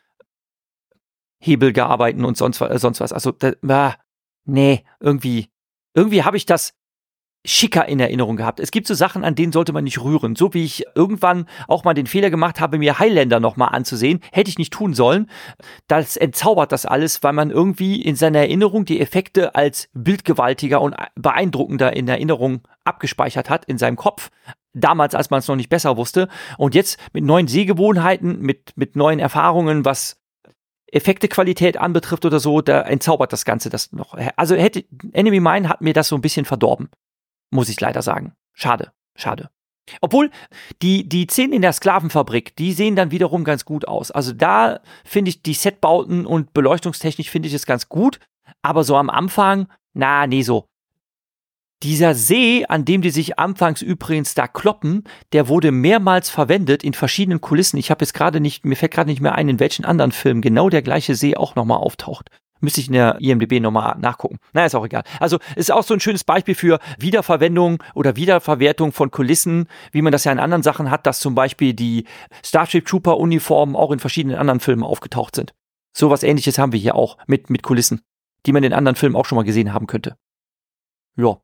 Hebel gearbeitet und sonst, sonst was. Also, da, ah, nee, irgendwie, irgendwie habe ich das schicker in Erinnerung gehabt. Es gibt so Sachen, an denen sollte man nicht rühren. So wie ich irgendwann auch mal den Fehler gemacht habe, mir Highlander nochmal anzusehen, hätte ich nicht tun sollen. Das entzaubert das alles, weil man irgendwie in seiner Erinnerung die Effekte als bildgewaltiger und beeindruckender in Erinnerung abgespeichert hat in seinem Kopf. Damals, als man es noch nicht besser wusste. Und jetzt mit neuen Sehgewohnheiten, mit, mit neuen Erfahrungen, was Effektequalität anbetrifft oder so, da entzaubert das Ganze das noch. Also hätte Enemy Mine hat mir das so ein bisschen verdorben muss ich leider sagen. Schade, schade. Obwohl, die, die Szenen in der Sklavenfabrik, die sehen dann wiederum ganz gut aus. Also da finde ich die Setbauten und Beleuchtungstechnik finde ich es ganz gut. Aber so am Anfang, na, nee, so. Dieser See, an dem die sich anfangs übrigens da kloppen, der wurde mehrmals verwendet in verschiedenen Kulissen. Ich habe jetzt gerade nicht, mir fällt gerade nicht mehr ein, in welchen anderen Filmen genau der gleiche See auch nochmal auftaucht. Müsste ich in der IMDB nochmal nachgucken. Na, ist auch egal. Also ist auch so ein schönes Beispiel für Wiederverwendung oder Wiederverwertung von Kulissen, wie man das ja in anderen Sachen hat, dass zum Beispiel die Starship Trooper Uniformen auch in verschiedenen anderen Filmen aufgetaucht sind. Sowas ähnliches haben wir hier auch mit, mit Kulissen, die man in anderen Filmen auch schon mal gesehen haben könnte. Ja.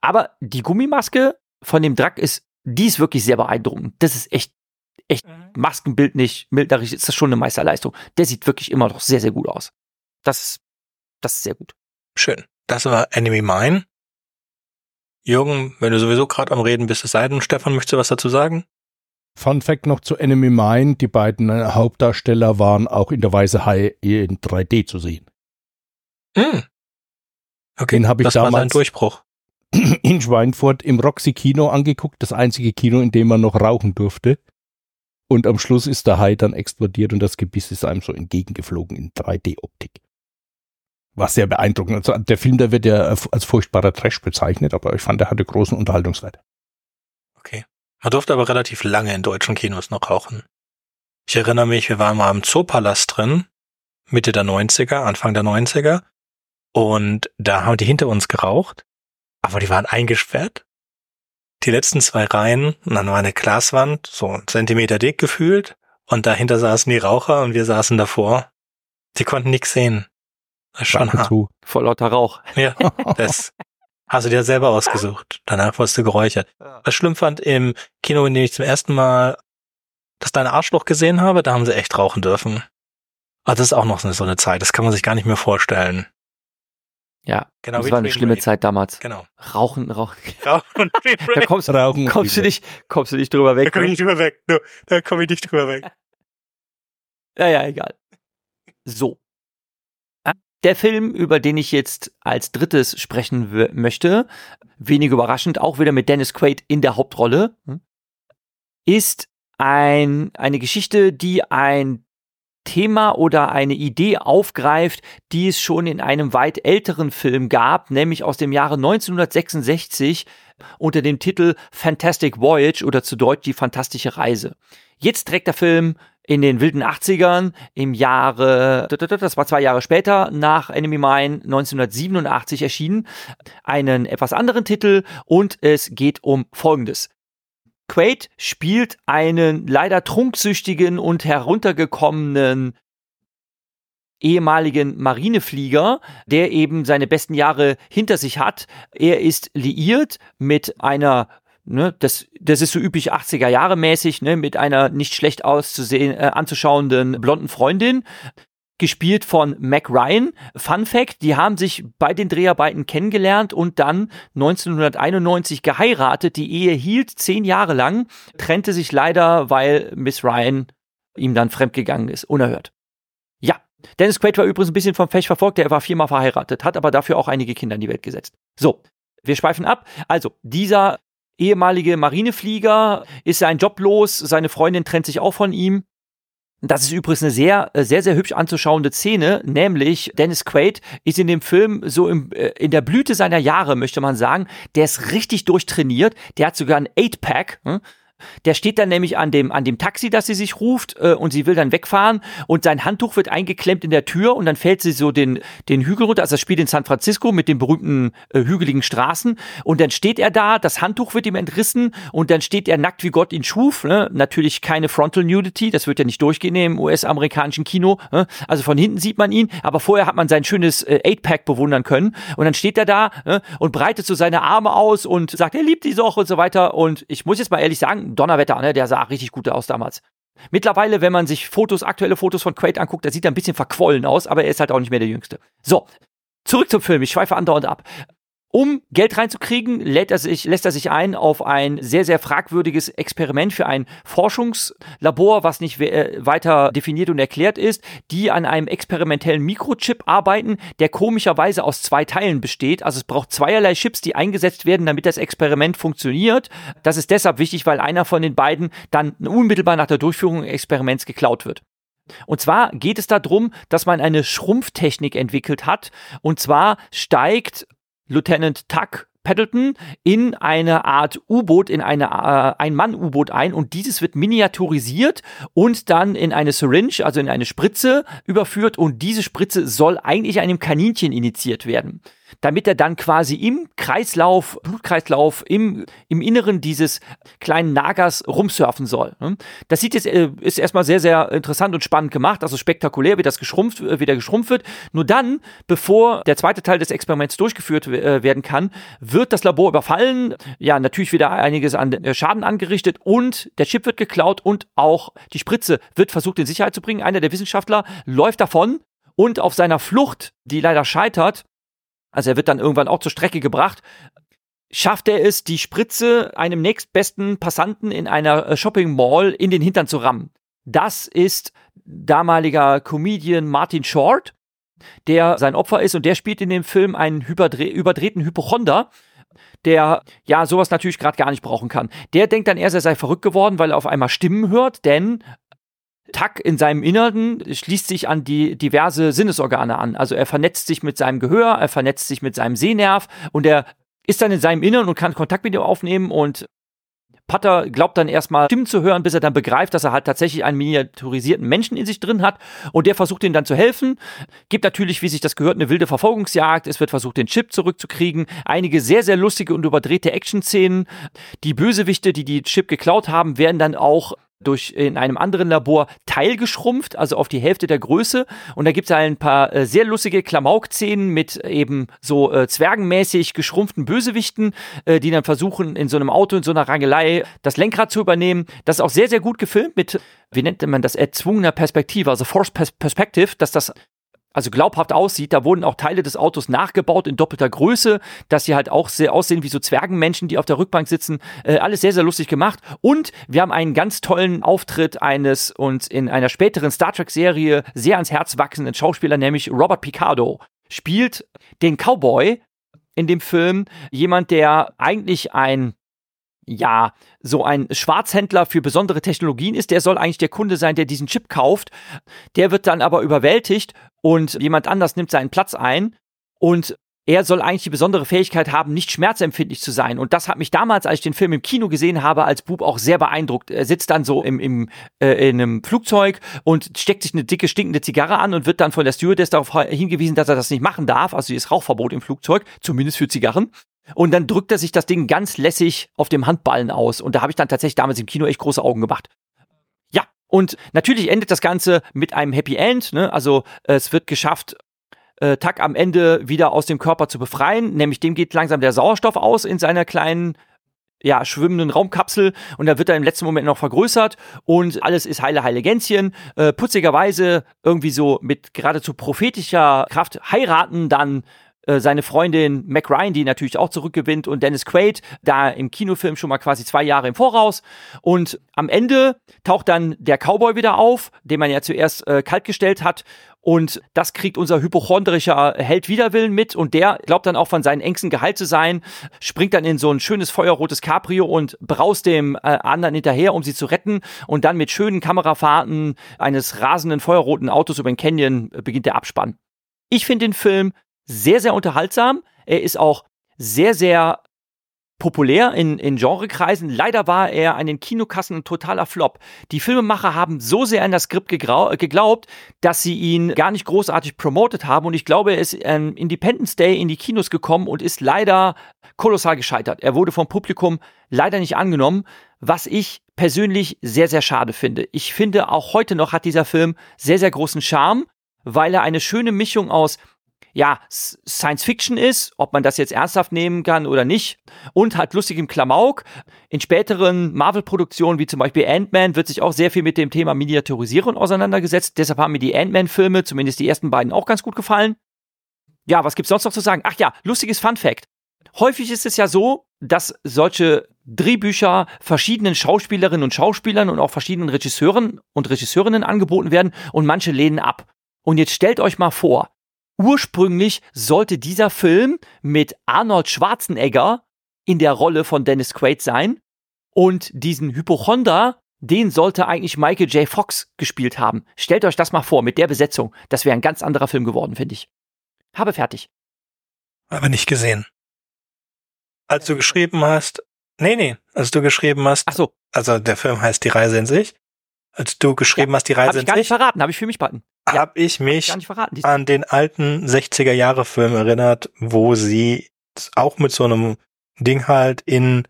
Aber die Gummimaske von dem Drack ist, die ist wirklich sehr beeindruckend. Das ist echt, echt Mhm. Maskenbild nicht, bildnerisch ist das schon eine Meisterleistung. Der sieht wirklich immer noch sehr, sehr gut aus. Das, das ist sehr gut. Schön. Das war Enemy Mine. Jürgen, wenn du sowieso gerade am Reden bist, es sei denn, Stefan, möchtest du was dazu sagen? Fun Fact noch zu Enemy Mine. Die beiden äh, Hauptdarsteller waren auch in der Weiße Hai in 3D zu sehen. Hm. Okay, Den hab ich das war sein damals- Durchbruch. in Schweinfurt im Roxy Kino angeguckt, das einzige Kino, in dem man noch rauchen durfte. Und am Schluss ist der Hai dann explodiert und das Gebiss ist einem so entgegengeflogen in 3D-Optik. War sehr beeindruckend. Also der Film, der wird ja als furchtbarer Trash bezeichnet, aber ich fand, der hatte großen Unterhaltungswert. Okay. Man durfte aber relativ lange in deutschen Kinos noch rauchen. Ich erinnere mich, wir waren mal im Zoopalast drin, Mitte der 90er, Anfang der 90er. Und da haben die hinter uns geraucht, aber die waren eingesperrt. Die letzten zwei Reihen, und dann war eine Glaswand, so ein Zentimeter dick gefühlt, und dahinter saßen die Raucher und wir saßen davor. Die konnten nichts sehen. Schon zu. Vor lauter Rauch. Ja, das hast du dir selber ausgesucht. Danach wurdest du geräuchert. Was ich schlimm fand im Kino, in dem ich zum ersten Mal das deine Arschloch gesehen habe, da haben sie echt rauchen dürfen. Aber das ist auch noch so eine- Zeit, das kann man sich gar nicht mehr vorstellen. Ja, Genau, das war eine schlimme Raid. Zeit damals. Genau. Rauchen, rauchen. Da kommst, Rauchen. kommst du nicht, kommst du nicht drüber Da weg. komme ich ne? nicht drüber weg. No, da komme ich nicht drüber weg. Ja, ja, egal. So. Der Film, über den ich jetzt als drittes sprechen möchte, wenig überraschend, auch wieder mit Dennis Quaid in der Hauptrolle, hm, ist ein, eine Geschichte, die ein Thema oder eine Idee aufgreift, die es schon in einem weit älteren Film gab, nämlich aus dem Jahre 1966 unter dem Titel Fantastic Voyage oder zu Deutsch die fantastische Reise. Jetzt trägt der Film in den wilden 80ern im Jahre, das war zwei Jahre später, nach Enemy Mine 1987 erschienen, einen etwas anderen Titel und es geht um Folgendes. Quaid spielt einen leider trunksüchtigen und heruntergekommenen ehemaligen Marineflieger, der eben seine besten Jahre hinter sich hat. Er ist liiert mit einer Ne, das, das ist so üblich 80er Jahre mäßig, ne, mit einer nicht schlecht auszusehen, äh, anzuschauenden blonden Freundin, gespielt von Mac Ryan. Fun Fact, die haben sich bei den Dreharbeiten kennengelernt und dann 1991 geheiratet. Die Ehe hielt zehn Jahre lang, trennte sich leider, weil Miss Ryan ihm dann fremdgegangen ist. Unerhört. Ja, Dennis Quaid war übrigens ein bisschen vom Pech verfolgt. Er war viermal verheiratet, hat aber dafür auch einige Kinder in die Welt gesetzt. So, wir schweifen ab. Also, dieser ehemalige Marineflieger ist seinen Job los, seine Freundin trennt sich auch von ihm. Das ist übrigens eine sehr, äh, sehr, sehr hübsch anzuschauende Szene, nämlich Dennis Quaid ist in dem Film so im, äh, in der Blüte seiner Jahre, möchte man sagen. Der ist richtig durchtrainiert, der hat sogar ein Eight-Pack. Hm? Der steht dann nämlich an dem, an dem Taxi, das sie sich ruft, äh, und sie will dann wegfahren und sein Handtuch wird eingeklemmt in der Tür und dann fällt sie so den, den Hügel runter. Also das spielt in San Francisco mit den berühmten äh, hügeligen Straßen. Und dann steht er da, das Handtuch wird ihm entrissen und dann steht er nackt wie Gott ihn schuf. Ne? Natürlich keine Frontal Nudity, das wird ja nicht durchgehen im US-amerikanischen Kino. Ne? Also von hinten sieht man ihn, aber vorher hat man sein schönes äh, Eight-Pack bewundern können. Und dann steht er da ne? und breitet so seine Arme aus und sagt, er liebt die Sache und so weiter. Und ich muss jetzt mal ehrlich sagen, Donnerwetter, ne? der sah richtig gut aus damals. Mittlerweile, wenn man sich Fotos, aktuelle Fotos von Quaid anguckt, da sieht er ein bisschen verquollen aus, aber er ist halt auch nicht mehr der Jüngste. So, zurück zum Film. Ich schweife andauernd ab. Um Geld reinzukriegen, lädt er sich, lässt er sich ein auf ein sehr, sehr fragwürdiges Experiment für ein Forschungslabor, was nicht äh, weiter definiert und erklärt ist, die an einem experimentellen Mikrochip arbeiten, der komischerweise aus zwei Teilen besteht. Also es braucht zweierlei Chips, die eingesetzt werden, damit das Experiment funktioniert. Das ist deshalb wichtig, weil einer von den beiden dann unmittelbar nach der Durchführung des Experiments geklaut wird. Und zwar geht es darum, dass man eine Schrumpftechnik entwickelt hat. Und zwar steigt Lieutenant Tuck Paddleton in eine Art U-Boot, in eine äh, Ein-Mann-U-Boot ein und dieses wird miniaturisiert und dann in eine Syringe, also in eine Spritze überführt und diese Spritze soll eigentlich einem Kaninchen initiiert werden. Damit er dann quasi im Kreislauf, Blutkreislauf, im, im Inneren dieses kleinen Nagers rumsurfen soll. Ne? Das sieht jetzt, äh, ist erstmal sehr, sehr interessant und spannend gemacht, also spektakulär, wie das geschrumpft, äh, wie der geschrumpft wird. Nur dann, bevor der zweite Teil des Experiments durchgeführt äh, werden kann, wird das Labor überfallen, ja, natürlich wieder einiges an Schaden angerichtet und der Chip wird geklaut und auch die Spritze wird versucht in Sicherheit zu bringen. Einer der Wissenschaftler läuft davon und auf seiner Flucht, die leider scheitert, also er wird dann irgendwann auch zur Strecke gebracht, schafft er es, die Spritze einem nächstbesten Passanten in einer äh, Shopping Mall in den Hintern zu rammen. Das ist damaliger Comedian Martin Short, der sein Opfer ist und der spielt in dem Film einen überdrehten Hypochonder, der ja sowas natürlich gerade gar nicht brauchen kann. Der denkt dann erst, er sei verrückt geworden, weil er auf einmal Stimmen hört, denn Tack in seinem Inneren schließt sich an die diverse Sinnesorgane an. Also er vernetzt sich mit seinem Gehör, er vernetzt sich mit seinem Sehnerv und er ist dann in seinem Inneren und kann Kontakt mit ihm aufnehmen und Potter glaubt dann erstmal Stimmen zu hören, bis er dann begreift, dass er halt tatsächlich einen miniaturisierten Menschen in sich drin hat und der versucht ihm dann zu helfen. Gibt natürlich, wie sich das gehört, eine wilde Verfolgungsjagd. Es wird versucht, den Chip zurückzukriegen. Einige sehr, sehr lustige und überdrehte Action-Szenen. Die Bösewichte, die die Chip geklaut haben, werden dann auch durch in einem anderen Labor teilgeschrumpft, also auf die Hälfte der Größe. Und da gibt es ein paar äh, sehr lustige Klamauk-Szenen mit eben so äh, zwergenmäßig geschrumpften Bösewichten, äh, die dann versuchen, in so einem Auto, in so einer Rangelei das Lenkrad zu übernehmen. Das ist auch sehr, sehr gut gefilmt mit, wie nennt man das, erzwungener Perspektive, also Force Perspective, dass das also glaubhaft aussieht. Da wurden auch Teile des Autos nachgebaut in doppelter Größe, dass sie halt auch sehr aussehen wie so Zwergenmenschen, die auf der Rückbank sitzen. Äh, alles sehr, sehr lustig gemacht. Und wir haben einen ganz tollen Auftritt eines uns in einer späteren Star Trek-Serie sehr ans Herz wachsenden Schauspieler, nämlich Robert Picardo. Spielt den Cowboy in dem Film. Jemand, der eigentlich ein ja, so ein Schwarzhändler für besondere Technologien ist, der soll eigentlich der Kunde sein, der diesen Chip kauft. Der wird dann aber überwältigt und jemand anders nimmt seinen Platz ein und er soll eigentlich die besondere Fähigkeit haben, nicht schmerzempfindlich zu sein. Und das hat mich damals, als ich den Film im Kino gesehen habe, als Bub auch sehr beeindruckt. Er sitzt dann so im, im, äh, in einem Flugzeug und steckt sich eine dicke, stinkende Zigarre an und wird dann von der Stewardess darauf hingewiesen, dass er das nicht machen darf. Also ist Rauchverbot im Flugzeug, zumindest für Zigarren. Und dann drückt er sich das Ding ganz lässig auf dem Handballen aus. Und da habe ich dann tatsächlich damals im Kino echt große Augen gemacht. Ja, und natürlich endet das Ganze mit einem Happy End. Ne? Also es wird geschafft, äh, Tack am Ende wieder aus dem Körper zu befreien. Nämlich dem geht langsam der Sauerstoff aus in seiner kleinen ja, schwimmenden Raumkapsel und da wird er im letzten Moment noch vergrößert und alles ist heile, heile Gänschen. Äh, putzigerweise irgendwie so mit geradezu prophetischer Kraft heiraten dann äh, seine Freundin Mac Ryan, die natürlich auch zurückgewinnt, und Dennis Quaid, da im Kinofilm schon mal quasi zwei Jahre im Voraus. Und am Ende taucht dann der Cowboy wieder auf, den man ja zuerst äh, kaltgestellt hat. Und das kriegt unser hypochondrischer Held Widerwillen mit und der glaubt dann auch von seinen Ängsten geheilt zu sein, springt dann in so ein schönes feuerrotes Cabrio und braust dem äh, anderen hinterher, um sie zu retten und dann mit schönen Kamerafahrten eines rasenden feuerroten Autos über den Canyon äh, beginnt der Abspann. Ich finde den Film sehr, sehr unterhaltsam. Er ist auch sehr, sehr populär in, in Genrekreisen. Leider war er an den Kinokassen ein totaler Flop. Die Filmemacher haben so sehr an das Skript geglaubt, dass sie ihn gar nicht großartig promotet haben. Und ich glaube, er ist ähm, Independence Day in die Kinos gekommen und ist leider kolossal gescheitert. Er wurde vom Publikum leider nicht angenommen, was ich persönlich sehr, sehr schade finde. Ich finde, auch heute noch hat dieser Film sehr, sehr großen Charme, weil er eine schöne Mischung aus ja, Science Fiction ist, ob man das jetzt ernsthaft nehmen kann oder nicht, und halt lustigem Klamauk. In späteren Marvel-Produktionen, wie zum Beispiel Ant-Man, wird sich auch sehr viel mit dem Thema Miniaturisierung auseinandergesetzt. Deshalb haben mir die Ant-Man-Filme, zumindest die ersten beiden, auch ganz gut gefallen. Ja, was gibt's sonst noch zu sagen? Ach ja, lustiges Fun-Fact. Häufig ist es ja so, dass solche Drehbücher verschiedenen Schauspielerinnen und Schauspielern und auch verschiedenen Regisseuren und Regisseurinnen angeboten werden und manche lehnen ab. Und jetzt stellt euch mal vor, Ursprünglich sollte dieser Film mit Arnold Schwarzenegger in der Rolle von Dennis Quaid sein und diesen Hypochonder, den sollte eigentlich Michael J. Fox gespielt haben. Stellt euch das mal vor mit der Besetzung. Das wäre ein ganz anderer Film geworden, finde ich. Habe fertig. Aber nicht gesehen. Als du geschrieben hast, nee, nee, als du geschrieben hast, Ach so. also der Film heißt Die Reise in sich. Als du geschrieben ja, hast, Die Reise hab in sich. Habe ich gar nicht verraten, habe ich für mich button. Ja, habe ich mich verraten, an den alten 60er Jahre Film erinnert, wo sie auch mit so einem Ding halt in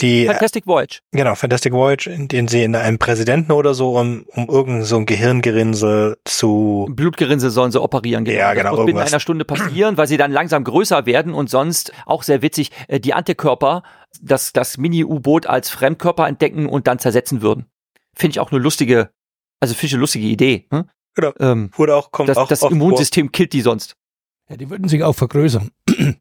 die Fantastic Voyage. Genau, Fantastic Voyage, in denen sie in einem Präsidenten oder so, um, um irgend so ein Gehirngerinnsel zu. Blutgerinnsel sollen sie operieren, genau. Ja, genau. Das muss binnen einer Stunde passieren, weil sie dann langsam größer werden und sonst, auch sehr witzig, äh, die Antikörper, das, das Mini-U-Boot als Fremdkörper entdecken und dann zersetzen würden. Finde ich auch eine lustige, also finde ich eine lustige Idee. Hm? Genau. Ähm, Wurde auch, kommt das, auch das Immunsystem vor. killt die sonst. Ja, die würden sich auch vergrößern.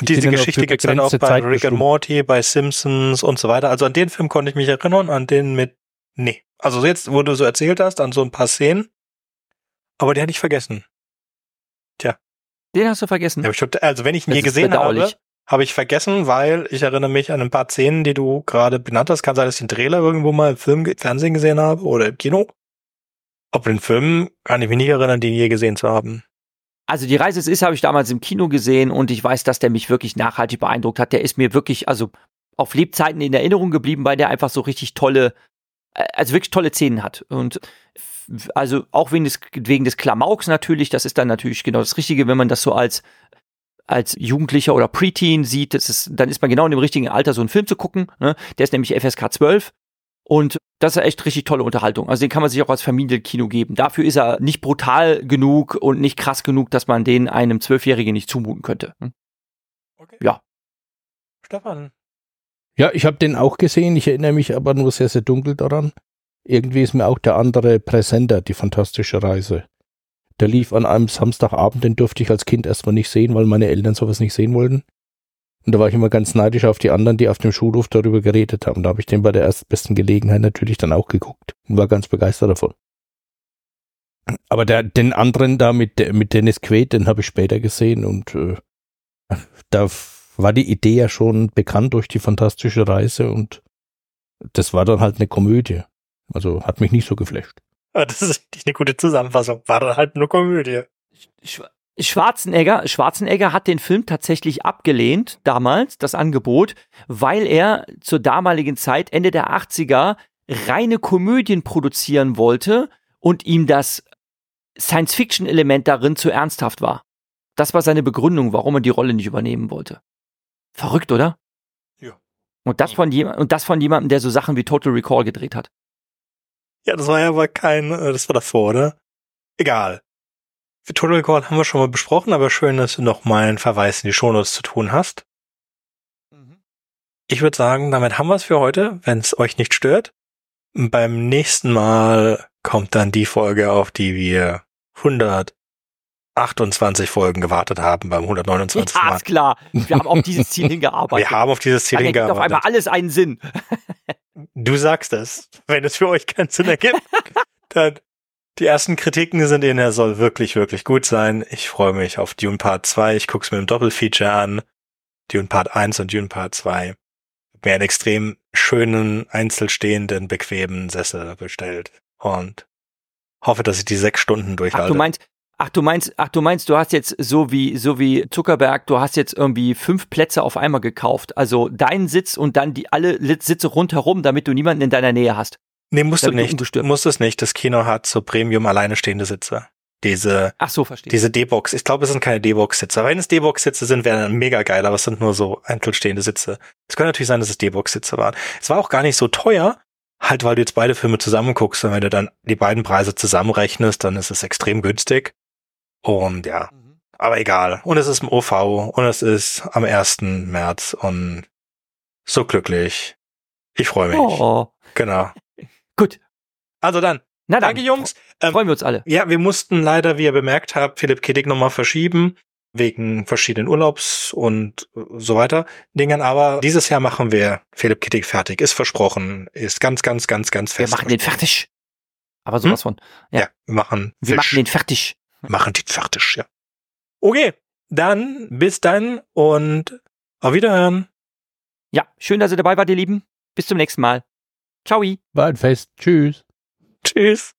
Diese Geschichte gibt es dann auch bei Zeit Rick and Morty, bei Simpsons und so weiter. Also an den Film konnte ich mich erinnern, an den mit, nee. Also jetzt, wo du so erzählt hast, an so ein paar Szenen. Aber den hatte ich vergessen. Tja. Den hast du vergessen? Ja, also wenn ich ihn je gesehen habe, habe ich vergessen, weil ich erinnere mich an ein paar Szenen, die du gerade benannt hast. Kann sein, dass ich den Trailer irgendwo mal im Film, Fernsehen gesehen habe oder im Kino. Ob den Film kann ich mich nicht erinnern, den je gesehen zu haben. Also die Reise es ist, habe ich damals im Kino gesehen und ich weiß, dass der mich wirklich nachhaltig beeindruckt hat. Der ist mir wirklich, also auf Lebzeiten in Erinnerung geblieben, weil der einfach so richtig tolle, äh, also wirklich tolle Szenen hat. Und also auch wegen des, wegen des Klamauks natürlich, das ist dann natürlich genau das Richtige, wenn man das so als als Jugendlicher oder Preteen sieht, das ist, dann ist man genau in dem richtigen Alter, so einen Film zu gucken. Ne? Der ist nämlich FSK 12 und das ist echt richtig tolle Unterhaltung. Also den kann man sich auch als Familienkino geben. Dafür ist er nicht brutal genug und nicht krass genug, dass man den einem Zwölfjährigen nicht zumuten könnte. Hm? Okay. Ja. Stefan. Ja, ich habe den auch gesehen. Ich erinnere mich aber nur sehr, sehr dunkel daran. Irgendwie ist mir auch der andere präsenter, die fantastische Reise. Der lief an einem Samstagabend, den durfte ich als Kind erstmal nicht sehen, weil meine Eltern sowas nicht sehen wollten. Und da war ich immer ganz neidisch auf die anderen, die auf dem Schulhof darüber geredet haben. Da habe ich den bei der erstbesten Gelegenheit natürlich dann auch geguckt und war ganz begeistert davon. Aber der, den anderen da mit, mit Dennis Quaid, den habe ich später gesehen und äh, da war die Idee ja schon bekannt durch die fantastische Reise und das war dann halt eine Komödie. Also hat mich nicht so geflasht. Das ist eine gute Zusammenfassung. War dann halt eine Komödie. Ich, Schwarzenegger, Schwarzenegger hat den Film tatsächlich abgelehnt, damals, das Angebot, weil er zur damaligen Zeit, Ende der 80er, reine Komödien produzieren wollte und ihm das Science-Fiction-Element darin zu ernsthaft war. Das war seine Begründung, warum er die Rolle nicht übernehmen wollte. Verrückt, oder? Ja. Und das von, jem und das von jemandem, der so Sachen wie Total Recall gedreht hat. Ja, das war ja aber kein, äh, das war davor, oder? Egal. Für Total Recall haben wir schon mal besprochen, aber schön, dass du noch mal einen Verweis in die Shownotes zu tun hast. Mhm. Ich würde sagen, damit haben wir es für heute, wenn es euch nicht stört. Beim nächsten Mal kommt dann die Folge, auf die wir 128 Folgen gewartet haben beim 129. Ja, ist klar. Wir haben auf dieses Ziel hingearbeitet. Wir haben auf dieses Ziel hingearbeitet. auf einmal alles einen Sinn. du sagst es. Wenn es für euch keinen Sinn ergibt, dann die ersten Kritiken sind in, er soll wirklich, wirklich gut sein. Ich freue mich auf Dune Part 2. Ich gucke es mir im Doppelfeature an. Dune Part 1 und Dune Part 2. Mir einen extrem schönen, einzelstehenden, bequemen Sessel bestellt. Und hoffe, dass ich die sechs Stunden durchhalte. Ach, du meinst, ach, du meinst, ach, du meinst, du hast jetzt so wie, so wie Zuckerberg, du hast jetzt irgendwie fünf Plätze auf einmal gekauft. Also deinen Sitz und dann die alle Sitze rundherum, damit du niemanden in deiner Nähe hast. Nee, musst du nicht. Musst es nicht. Das Kino hat so Premium alleine stehende Sitze. Diese, Ach so, verstehe. Diese D-Box. Ich glaube, es sind keine D-Box-Sitze. Wenn es D-Box-Sitze sind, wären mega geil, aber es sind nur so einzelstehende Sitze. Es könnte natürlich sein, dass es D-Box-Sitze waren. Es war auch gar nicht so teuer, halt weil du jetzt beide Filme zusammen guckst und wenn du dann die beiden Preise zusammenrechnest, dann ist es extrem günstig. Und ja, mhm. aber egal. Und es ist im OV und es ist am 1. März und so glücklich. Ich freue mich. Oh. Genau. Gut. Also dann. Na dann. Danke, Jungs. Ähm, freuen wir uns alle. Ja, wir mussten leider, wie ihr bemerkt habt, Philipp Kiddick nochmal verschieben. Wegen verschiedenen Urlaubs und so weiter Dingen. Aber dieses Jahr machen wir Philipp Kiddick fertig. Ist versprochen. Ist ganz, ganz, ganz, ganz fest. Wir machen den fertig. Aber sowas hm? von. Ja, ja wir machen. Wir Fisch. machen den fertig. Machen den fertig, ja. Okay. Dann bis dann und auf Wiederhören. Ja, schön, dass ihr dabei wart, ihr Lieben. Bis zum nächsten Mal. Ciao. War ein Fest. Tschüss. Tschüss.